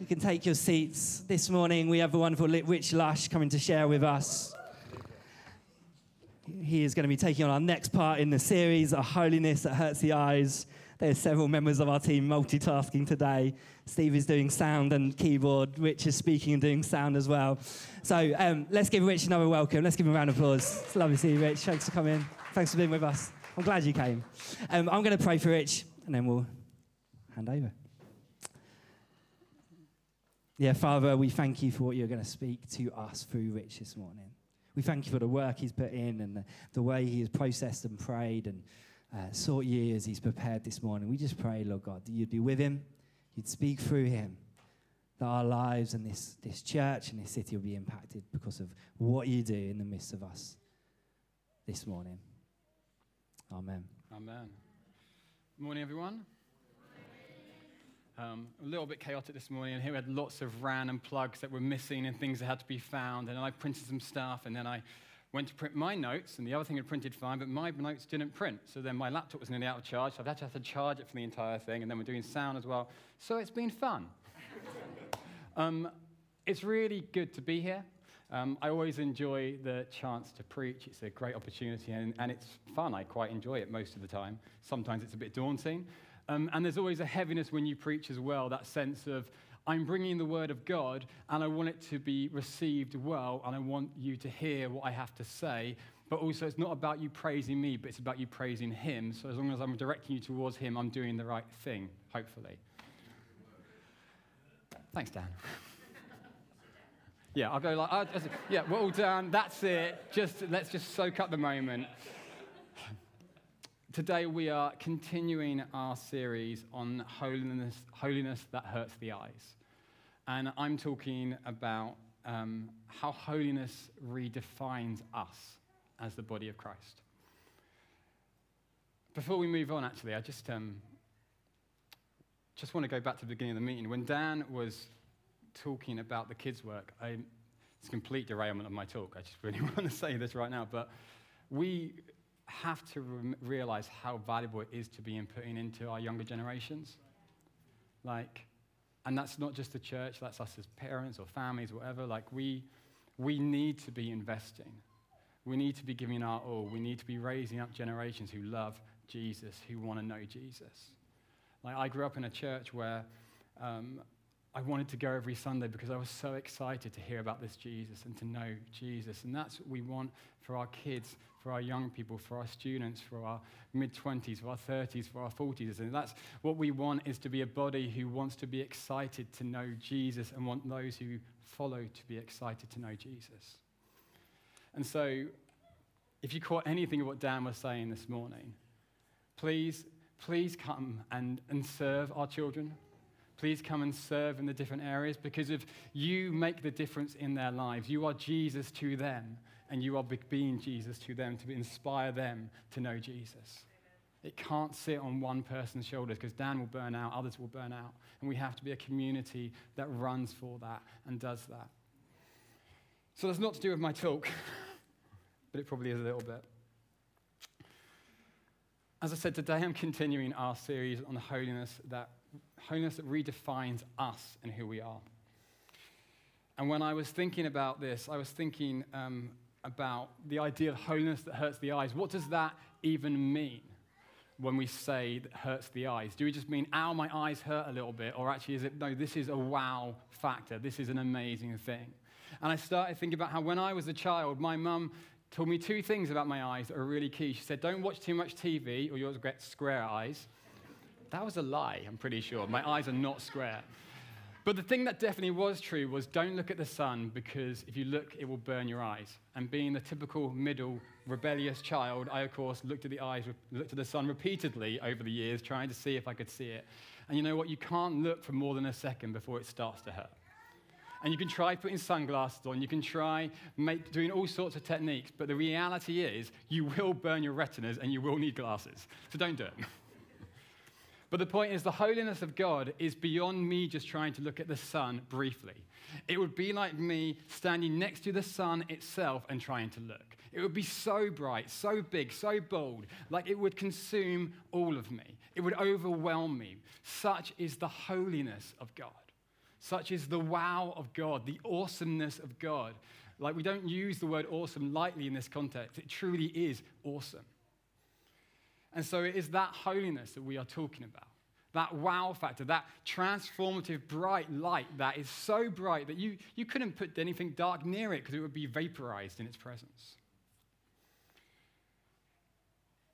You can take your seats. This morning we have the wonderful Rich Lush coming to share with us. He is going to be taking on our next part in the series, A Holiness That Hurts the Eyes. There's several members of our team multitasking today. Steve is doing sound and keyboard. Rich is speaking and doing sound as well. So um, let's give Rich another welcome. Let's give him a round of applause. It's lovely to see you, Rich. Thanks for coming. Thanks for being with us. I'm glad you came. Um, I'm going to pray for Rich, and then we'll hand over. Yeah, Father, we thank you for what you're going to speak to us through Rich this morning. We thank you for the work he's put in and the, the way he has processed and prayed and uh, sought years he's prepared this morning. We just pray, Lord God, that you'd be with him, you'd speak through him, that our lives and this, this church and this city will be impacted because of what you do in the midst of us this morning. Amen. Amen. Good Morning, everyone. Um, a little bit chaotic this morning, and here we had lots of random plugs that were missing and things that had to be found. And I printed some stuff, and then I went to print my notes, and the other thing had printed fine, but my notes didn't print. So then my laptop was nearly out of charge, so I've had to to charge it for the entire thing, and then we're doing sound as well. So it's been fun. um, it's really good to be here. Um, I always enjoy the chance to preach. It's a great opportunity, and, and it's fun. I quite enjoy it most of the time. Sometimes it's a bit daunting. Um, and there's always a heaviness when you preach as well, that sense of, I'm bringing the word of God and I want it to be received well and I want you to hear what I have to say. But also, it's not about you praising me, but it's about you praising Him. So, as long as I'm directing you towards Him, I'm doing the right thing, hopefully. Thanks, Dan. yeah, I'll go like, I'll yeah, we're done. That's it. Just let's just soak up the moment. Today we are continuing our series on holiness, holiness that hurts the eyes. And I'm talking about um, how holiness redefines us as the body of Christ. Before we move on, actually, I just, um, just want to go back to the beginning of the meeting. When Dan was talking about the kids' work, I, it's a complete derailment of my talk. I just really want to say this right now. But we have to re- realize how valuable it is to be putting into our younger generations. Like, and that's not just the church, that's us as parents or families, or whatever. Like, we, we need to be investing. We need to be giving our all. We need to be raising up generations who love Jesus, who want to know Jesus. Like, I grew up in a church where um, I wanted to go every Sunday because I was so excited to hear about this Jesus and to know Jesus. And that's what we want for our kids, for our young people, for our students, for our mid 20s, for our 30s, for our 40s. And that's what we want is to be a body who wants to be excited to know Jesus and want those who follow to be excited to know Jesus. And so, if you caught anything of what Dan was saying this morning, please, please come and, and serve our children please come and serve in the different areas because if you make the difference in their lives, you are Jesus to them, and you are being Jesus to them to inspire them to know Jesus. It can't sit on one person's shoulders because Dan will burn out, others will burn out. And we have to be a community that runs for that and does that. So that's not to do with my talk, but it probably is a little bit. As I said, today I'm continuing our series on the holiness that holiness that redefines us and who we are. And when I was thinking about this, I was thinking um, about the idea of holiness that hurts the eyes. What does that even mean when we say that hurts the eyes? Do we just mean, ow, my eyes hurt a little bit? Or actually, is it, no, this is a wow factor. This is an amazing thing. And I started thinking about how when I was a child, my mum told me two things about my eyes that are really key. She said, don't watch too much TV or you'll get square eyes. That was a lie, I'm pretty sure. My eyes are not square. But the thing that definitely was true was don't look at the sun because if you look, it will burn your eyes. And being the typical middle rebellious child, I, of course, looked at the eyes, looked at the sun repeatedly over the years, trying to see if I could see it. And you know what? You can't look for more than a second before it starts to hurt. And you can try putting sunglasses on, you can try make, doing all sorts of techniques, but the reality is you will burn your retinas and you will need glasses. So don't do it. But the point is, the holiness of God is beyond me just trying to look at the sun briefly. It would be like me standing next to the sun itself and trying to look. It would be so bright, so big, so bold, like it would consume all of me. It would overwhelm me. Such is the holiness of God. such is the wow of God, the awesomeness of God. Like, we don't use the word awesome lightly in this context, it truly is awesome. And so, it is that holiness that we are talking about. That wow factor, that transformative bright light that is so bright that you, you couldn't put anything dark near it because it would be vaporized in its presence.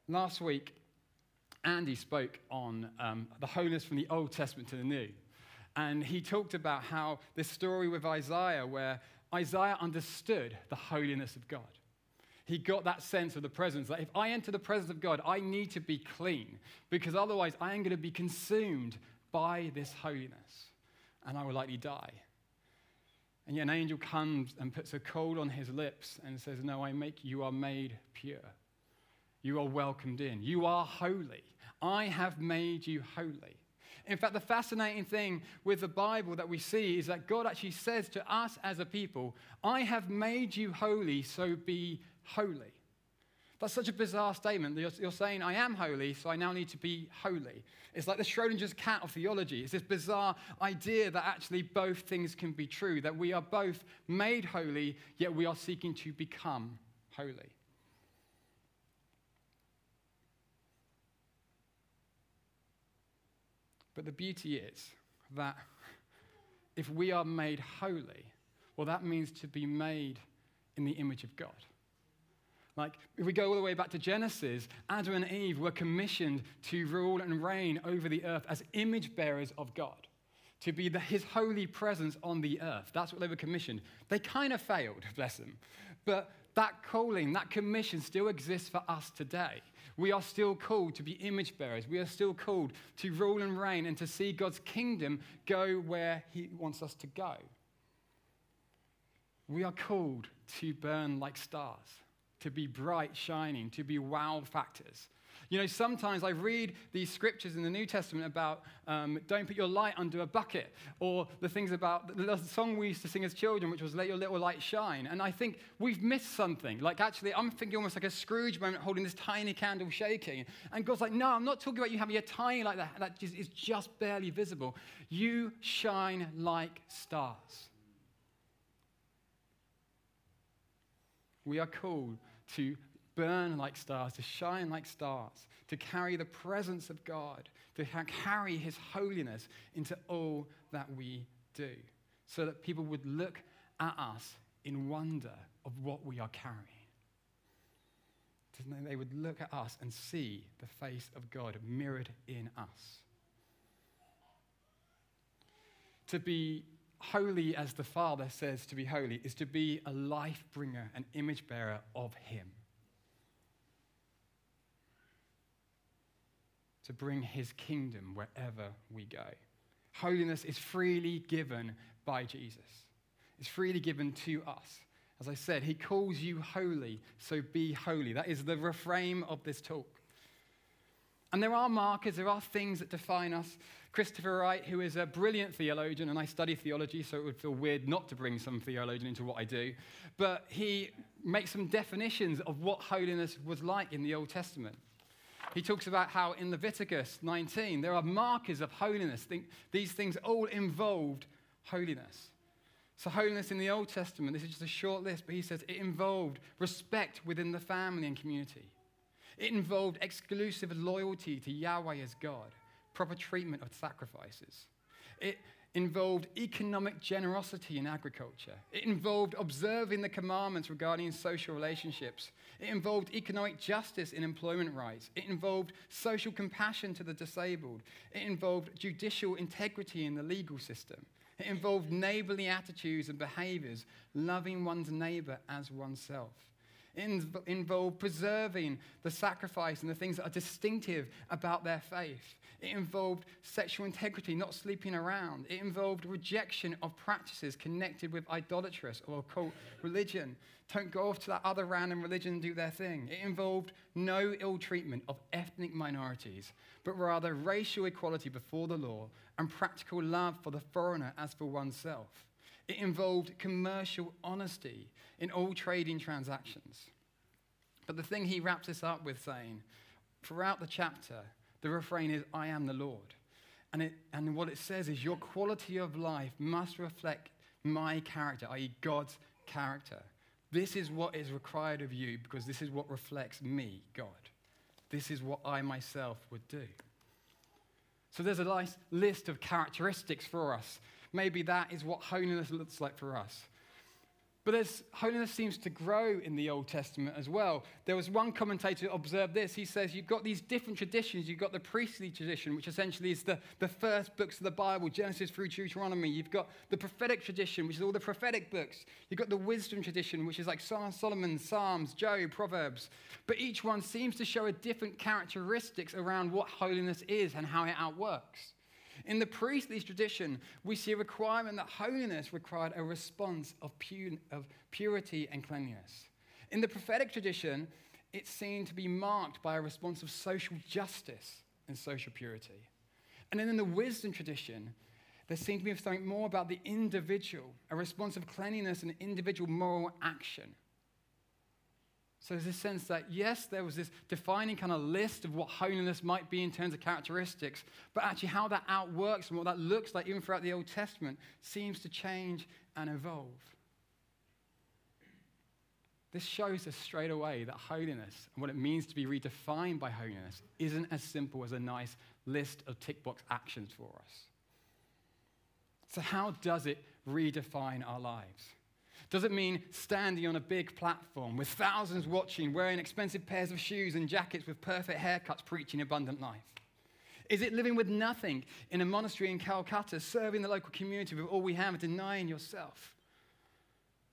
Last week, Andy spoke on um, the holiness from the Old Testament to the New. And he talked about how this story with Isaiah, where Isaiah understood the holiness of God. He got that sense of the presence that if I enter the presence of God, I need to be clean because otherwise I am going to be consumed by this holiness and I will likely die. And yet an angel comes and puts a coal on his lips and says, No, I make you are made pure. You are welcomed in. You are holy. I have made you holy. In fact, the fascinating thing with the Bible that we see is that God actually says to us as a people, I have made you holy, so be holy. That's such a bizarre statement. You're, you're, saying, I am holy, so I now need to be holy. It's like the Schrodinger's cat of theology. It's this bizarre idea that actually both things can be true, that we are both made holy, yet we are seeking to become holy. But the beauty is that if we are made holy, well, that means to be made in the image of God. Like, if we go all the way back to Genesis, Adam and Eve were commissioned to rule and reign over the earth as image bearers of God, to be the, his holy presence on the earth. That's what they were commissioned. They kind of failed, bless them. But that calling, that commission still exists for us today. We are still called to be image bearers. We are still called to rule and reign and to see God's kingdom go where He wants us to go. We are called to burn like stars, to be bright, shining, to be wow factors. You know, sometimes I read these scriptures in the New Testament about um, don't put your light under a bucket, or the things about the song we used to sing as children, which was let your little light shine. And I think we've missed something. Like, actually, I'm thinking almost like a Scrooge moment holding this tiny candle shaking. And God's like, no, I'm not talking about you having a tiny like that, that is just barely visible. You shine like stars. We are called to burn like stars, to shine like stars, to carry the presence of God, to carry His holiness into all that we do, so that people would look at us in wonder of what we are carrying. They would look at us and see the face of God mirrored in us. To be holy as the Father says to be holy is to be a life bringer, an image bearer of Him. to bring his kingdom wherever we go. Holiness is freely given by Jesus, it's freely given to us. As I said, he calls you holy, so be holy. That is the refrain of this talk. And there are markers, there are things that define us. Christopher Wright, who is a brilliant theologian, and I study theology, so it would feel weird not to bring some theologian into what I do, but he makes some definitions of what holiness was like in the Old Testament. He talks about how in Leviticus 19 there are markers of holiness. These things all involved holiness. So, holiness in the Old Testament, this is just a short list, but he says it involved respect within the family and community. It involved exclusive loyalty to Yahweh as God, proper treatment of sacrifices. It involved economic generosity in agriculture. It involved observing the commandments regarding social relationships. It involved economic justice in employment rights. It involved social compassion to the disabled. It involved judicial integrity in the legal system. It involved neighborly attitudes and behaviors, loving one's neighbor as oneself. Involved preserving the sacrifice and the things that are distinctive about their faith. It involved sexual integrity, not sleeping around. It involved rejection of practices connected with idolatrous or occult religion. Don't go off to that other random religion and do their thing. It involved no ill treatment of ethnic minorities, but rather racial equality before the law and practical love for the foreigner as for oneself. It involved commercial honesty in all trading transactions. But the thing he wraps this up with saying, throughout the chapter, the refrain is, I am the Lord. And, it, and what it says is your quality of life must reflect my character, i.e., God's character. This is what is required of you because this is what reflects me, God. This is what I myself would do. So there's a nice list of characteristics for us. Maybe that is what holiness looks like for us. But as holiness seems to grow in the Old Testament as well, there was one commentator who observed this. He says, You've got these different traditions. You've got the priestly tradition, which essentially is the, the first books of the Bible, Genesis through Deuteronomy. You've got the prophetic tradition, which is all the prophetic books. You've got the wisdom tradition, which is like Solomon, Psalms, Job, Proverbs. But each one seems to show a different characteristics around what holiness is and how it outworks. In the priestly tradition, we see a requirement that holiness required a response of, of purity and cleanliness. In the prophetic tradition, it's seen to be marked by a response of social justice and social purity. And then in the wisdom tradition, there seems to be something more about the individual, a response of cleanliness and individual moral action. So there's this sense that, yes, there was this defining kind of list of what holiness might be in terms of characteristics, but actually how that outworks and what that looks like, even throughout the Old Testament, seems to change and evolve. This shows us straight away that holiness and what it means to be redefined by holiness isn't as simple as a nice list of tick box actions for us. So, how does it redefine our lives? Does it mean standing on a big platform with thousands watching, wearing expensive pairs of shoes and jackets with perfect haircuts, preaching abundant life? Is it living with nothing in a monastery in Calcutta, serving the local community with all we have, denying yourself?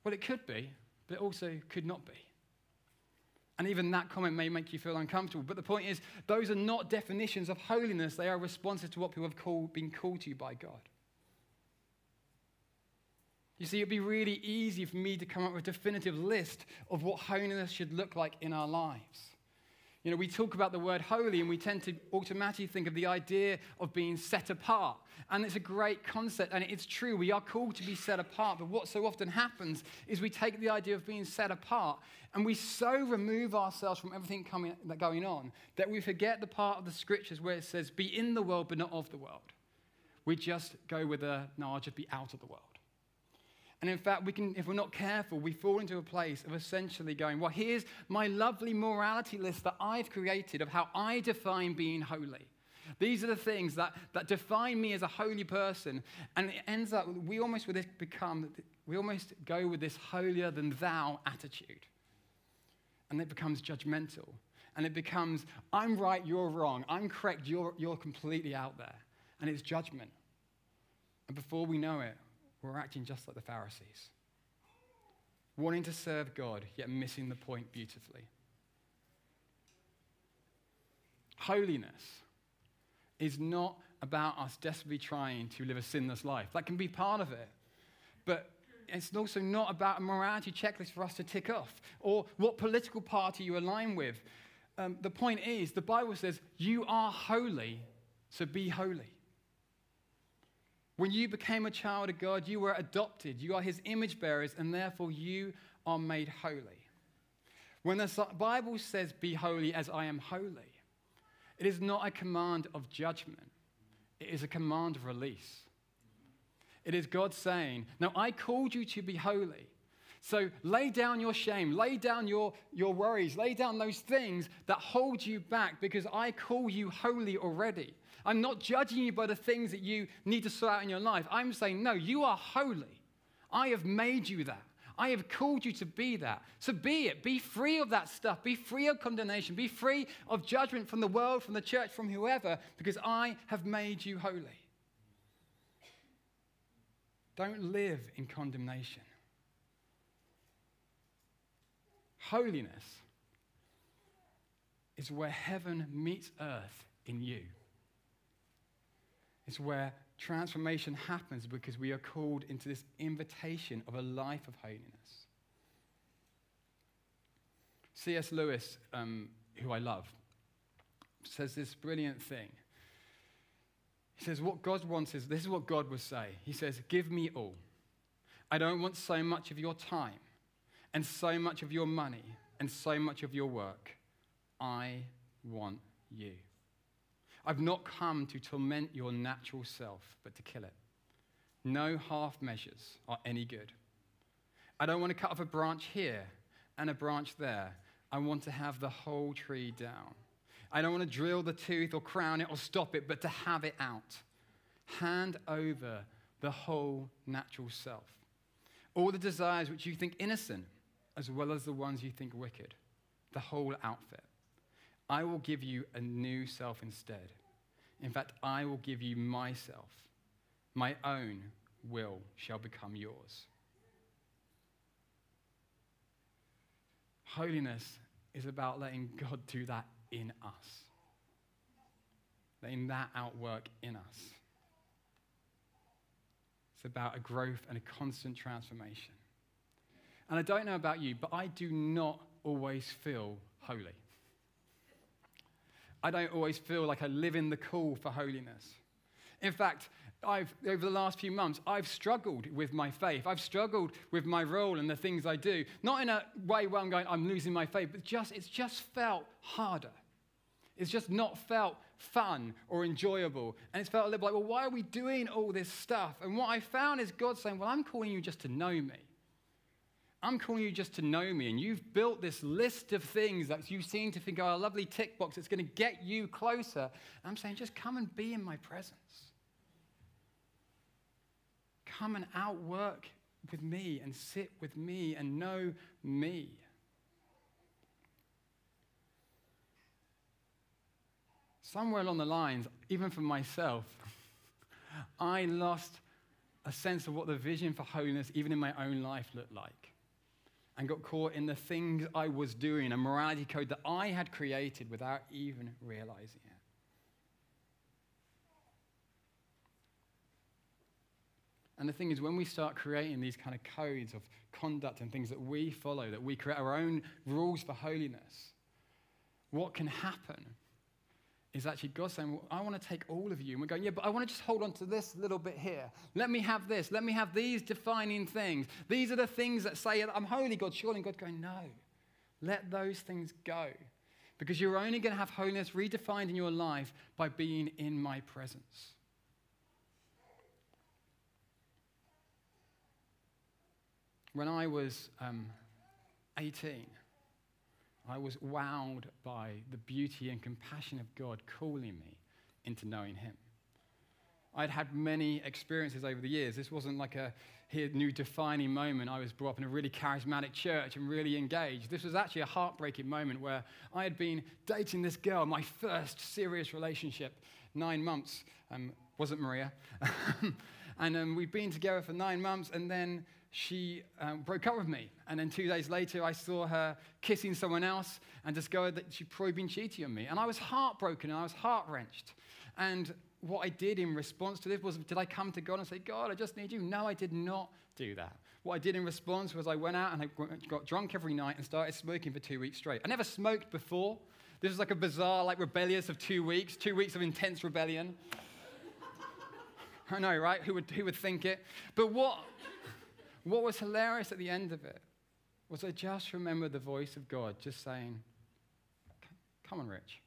Well, it could be, but it also could not be. And even that comment may make you feel uncomfortable. But the point is, those are not definitions of holiness, they are responses to what people have called, been called to by God. You see, it'd be really easy for me to come up with a definitive list of what holiness should look like in our lives. You know, we talk about the word holy and we tend to automatically think of the idea of being set apart. And it's a great concept, and it's true. We are called to be set apart. But what so often happens is we take the idea of being set apart and we so remove ourselves from everything coming, going on that we forget the part of the scriptures where it says, be in the world, but not of the world. We just go with a, no, I'll just be out of the world. And in fact, we can, if we're not careful, we fall into a place of essentially going, well, here's my lovely morality list that I've created of how I define being holy. These are the things that, that define me as a holy person. And it ends up, we almost with this become, we almost go with this holier than thou attitude. And it becomes judgmental. And it becomes, I'm right, you're wrong. I'm correct, you're, you're completely out there. And it's judgment. And before we know it, we're acting just like the Pharisees, wanting to serve God, yet missing the point beautifully. Holiness is not about us desperately trying to live a sinless life. That can be part of it. But it's also not about a morality checklist for us to tick off or what political party you align with. Um, the point is, the Bible says, You are holy, so be holy. When you became a child of God, you were adopted. You are his image bearers, and therefore you are made holy. When the Bible says, Be holy as I am holy, it is not a command of judgment, it is a command of release. It is God saying, Now I called you to be holy. So lay down your shame, lay down your, your worries, lay down those things that hold you back because I call you holy already. I'm not judging you by the things that you need to sort out in your life. I'm saying, no, you are holy. I have made you that. I have called you to be that. So be it. Be free of that stuff. Be free of condemnation. Be free of judgment from the world, from the church, from whoever, because I have made you holy. Don't live in condemnation. Holiness is where heaven meets earth in you. It's where transformation happens because we are called into this invitation of a life of holiness. C.S. Lewis, um, who I love, says this brilliant thing. He says, What God wants is this is what God would say. He says, Give me all. I don't want so much of your time and so much of your money and so much of your work. I want you. I've not come to torment your natural self, but to kill it. No half measures are any good. I don't want to cut off a branch here and a branch there. I want to have the whole tree down. I don't want to drill the tooth or crown it or stop it, but to have it out. Hand over the whole natural self. All the desires which you think innocent, as well as the ones you think wicked. The whole outfit. I will give you a new self instead. In fact, I will give you myself. My own will shall become yours. Holiness is about letting God do that in us, letting that outwork in us. It's about a growth and a constant transformation. And I don't know about you, but I do not always feel holy. I don't always feel like I live in the call for holiness. In fact, I've, over the last few months, I've struggled with my faith. I've struggled with my role and the things I do. Not in a way where I'm going, I'm losing my faith, but just, it's just felt harder. It's just not felt fun or enjoyable. And it's felt a little like, well, why are we doing all this stuff? And what I found is God saying, well, I'm calling you just to know me. I'm calling you just to know me. And you've built this list of things that you seem to think are a lovely tick box that's going to get you closer. And I'm saying, just come and be in my presence. Come and outwork with me and sit with me and know me. Somewhere along the lines, even for myself, I lost a sense of what the vision for holiness, even in my own life, looked like and got caught in the things I was doing, a morality code that I had created without even realizing it. And the thing is, when we start creating these kind of codes of conduct and things that we follow, that we create our own rules for holiness, what can happen is actually God saying, well, I want to take all of you. And we're going, yeah, but I want to just hold on to this little bit here. Let me have this. Let me have these defining things. These are the things that say, I'm holy, God, surely. And God's going, no. Let those things go. Because you're only going to have holiness redefined in your life by being in my presence. When I was um, 18, I was wowed by the beauty and compassion of God calling me into knowing Him. I'd had many experiences over the years. This wasn't like a new defining moment. I was brought up in a really charismatic church and really engaged. This was actually a heartbreaking moment where I had been dating this girl, my first serious relationship, nine months. Um, wasn't Maria. and um, we'd been together for nine months, and then she um, broke up with me. And then two days later, I saw her kissing someone else and discovered that she'd probably been cheating on me. And I was heartbroken and I was heart wrenched. And what I did in response to this was, did I come to God and say, God, I just need you? No, I did not do that. What I did in response was I went out and I got drunk every night and started smoking for two weeks straight. I never smoked before. This was like a bizarre, like rebellious of two weeks, two weeks of intense rebellion. I know, right? Who would, who would think it? But what, what was hilarious at the end of it was I just remember the voice of God just saying, Come on, Rich.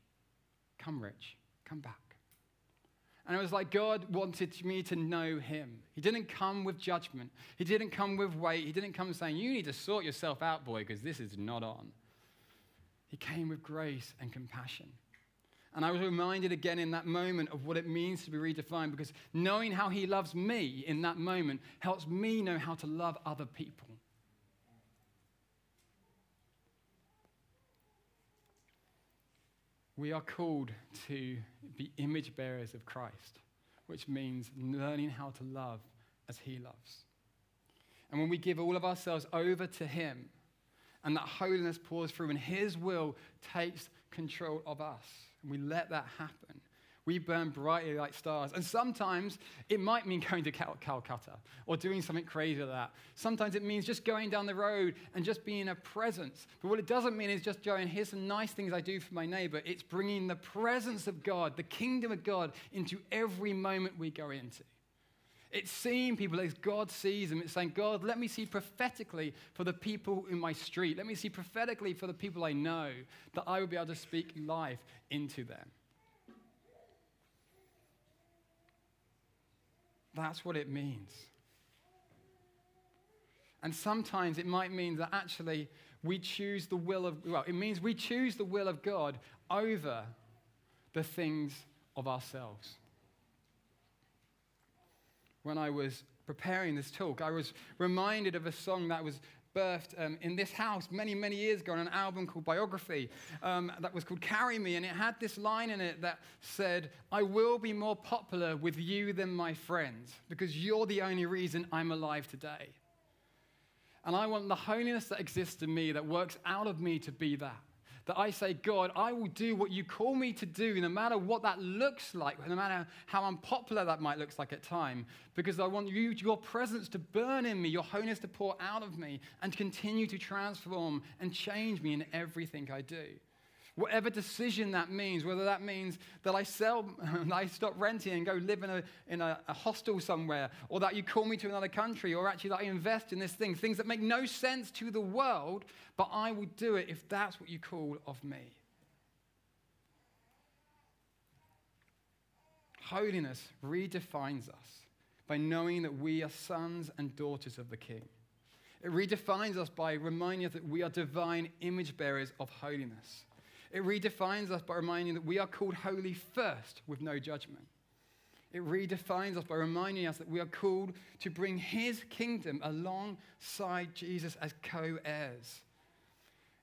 Come, Rich. Come back. And it was like God wanted me to know him. He didn't come with judgment. He didn't come with weight. He didn't come saying, You need to sort yourself out, boy, because this is not on. He came with grace and compassion. And I was reminded again in that moment of what it means to be redefined because knowing how He loves me in that moment helps me know how to love other people. We are called to be image bearers of Christ, which means learning how to love as He loves. And when we give all of ourselves over to Him, and that holiness pours through, and His will takes control of us, and we let that happen, we burn brightly like stars. And sometimes it might mean going to Cal- Calcutta or doing something crazy like that. Sometimes it means just going down the road and just being a presence. But what it doesn't mean is just going, here's some nice things I do for my neighbor. It's bringing the presence of God, the kingdom of God, into every moment we go into. It's seeing people as God sees them. It's saying, God, let me see prophetically for the people in my street. Let me see prophetically for the people I know that I will be able to speak life into them. That's what it means. And sometimes it might mean that actually we choose the will of, well, it means we choose the will of God over the things of ourselves. When I was preparing this talk, I was reminded of a song that was birthed um, in this house many, many years ago on an album called Biography um, that was called Carry Me. And it had this line in it that said, I will be more popular with you than my friends because you're the only reason I'm alive today. And I want the holiness that exists in me, that works out of me, to be that. That I say, God, I will do what you call me to do, no matter what that looks like, no matter how unpopular that might look like at time, because I want you, your presence to burn in me, your holiness to pour out of me, and continue to transform and change me in everything I do. Whatever decision that means, whether that means that I sell, I stop renting and go live in, a, in a, a hostel somewhere, or that you call me to another country, or actually that I invest in this thing, things that make no sense to the world, but I will do it if that's what you call of me. Holiness redefines us by knowing that we are sons and daughters of the King. It redefines us by reminding us that we are divine image bearers of holiness. It redefines us by reminding that we are called holy first with no judgment. It redefines us by reminding us that we are called to bring his kingdom alongside Jesus as co heirs.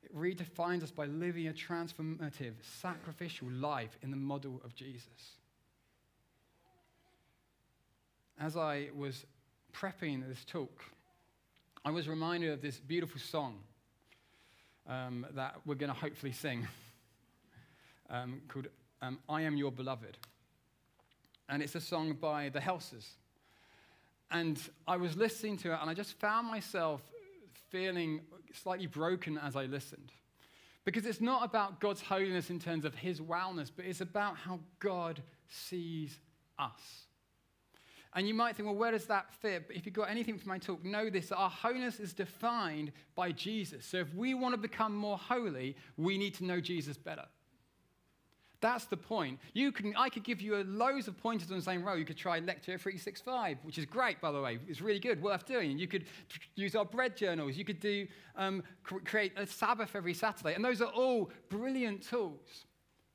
It redefines us by living a transformative, sacrificial life in the model of Jesus. As I was prepping this talk, I was reminded of this beautiful song um, that we're going to hopefully sing um, called um, I Am Your Beloved. And it's a song by the Helsers. And I was listening to it, and I just found myself feeling slightly broken as I listened. Because it's not about God's holiness in terms of his wellness, but it's about how God sees us. And you might think, well, where does that fit? But if you've got anything from my talk, know this our holiness is defined by Jesus. So if we want to become more holy, we need to know Jesus better. That's the point. You can, I could give you loads of pointers on the same row. You could try Lectio 365, which is great, by the way. It's really good, worth doing. You could use our bread journals. You could do, um, create a Sabbath every Saturday. And those are all brilliant tools.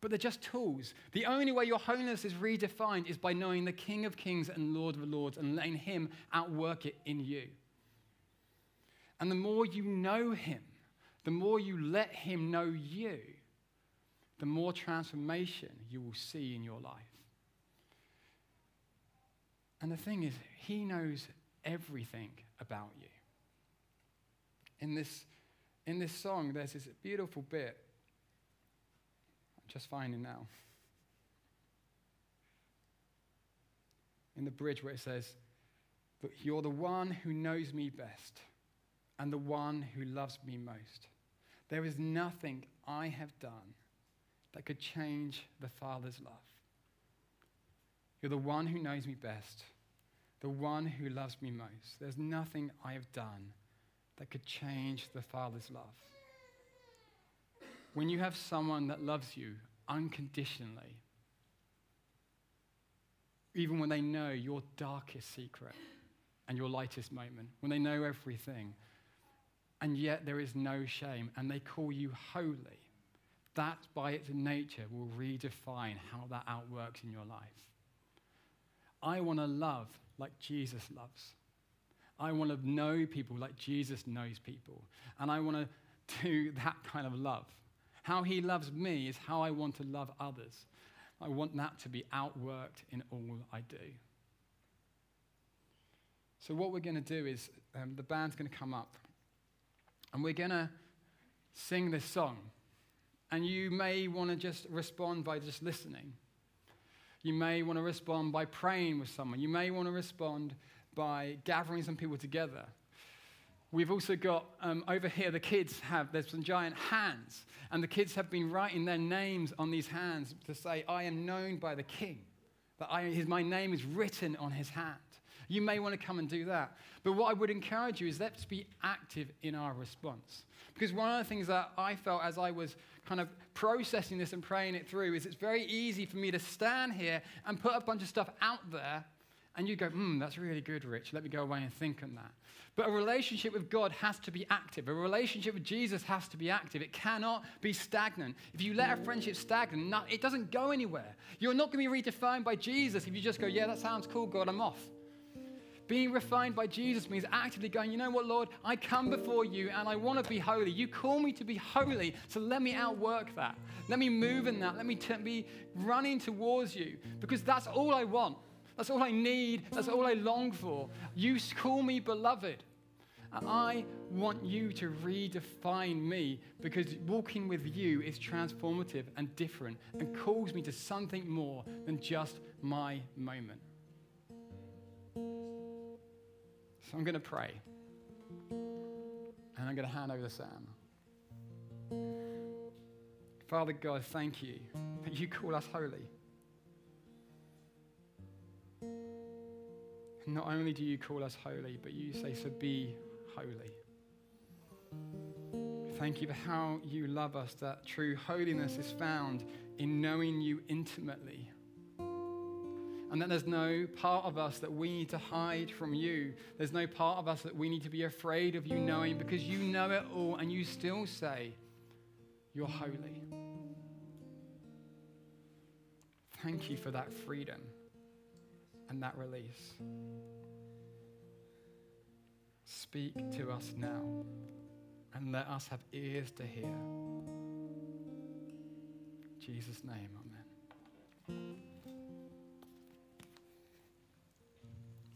But they're just tools. The only way your holiness is redefined is by knowing the King of Kings and Lord of Lords and letting Him outwork it in you. And the more you know Him, the more you let Him know you, the more transformation you will see in your life. And the thing is, He knows everything about you. In this, in this song, there's this beautiful bit. I'm just finding now. In the bridge where it says, But you're the one who knows me best and the one who loves me most. There is nothing I have done that could change the Father's love. You're the one who knows me best, the one who loves me most. There's nothing I have done that could change the Father's love. When you have someone that loves you unconditionally, even when they know your darkest secret and your lightest moment, when they know everything, and yet there is no shame, and they call you holy, that by its nature will redefine how that outworks in your life. I want to love like Jesus loves. I want to know people like Jesus knows people. And I want to do that kind of love. How he loves me is how I want to love others. I want that to be outworked in all I do. So, what we're going to do is um, the band's going to come up and we're going to sing this song. And you may want to just respond by just listening. You may want to respond by praying with someone. You may want to respond by gathering some people together. We've also got um, over here, the kids have, there's some giant hands, and the kids have been writing their names on these hands to say, I am known by the king, that I, his, my name is written on his hand. You may want to come and do that. But what I would encourage you is let's be active in our response. Because one of the things that I felt as I was kind of processing this and praying it through is it's very easy for me to stand here and put a bunch of stuff out there And you go, hmm, that's really good, Rich. Let me go away and think on that. But a relationship with God has to be active. A relationship with Jesus has to be active. It cannot be stagnant. If you let a friendship stagnant, it doesn't go anywhere. You're not going to be redefined by Jesus if you just go, yeah, that sounds cool, God, I'm off. Being refined by Jesus means actively going, you know what, Lord, I come before you and I want to be holy. You call me to be holy, so let me outwork that. Let me move in that. Let me t- be running towards you because that's all I want. That's all I need. That's all I long for. You call me beloved. And I want you to redefine me because walking with you is transformative and different and calls me to something more than just my moment. So I'm going to pray. And I'm going to hand over to Sam. Father God, thank you that you call us holy. Not only do you call us holy, but you say, so be holy. Thank you for how you love us, that true holiness is found in knowing you intimately and that there's no part of us that we need to hide from you. There's no part of us that we need to be afraid of you knowing because you know it all and you still say, You're holy. Thank you for that freedom and that release. Speak to us now and let us have ears to hear. In Jesus' name.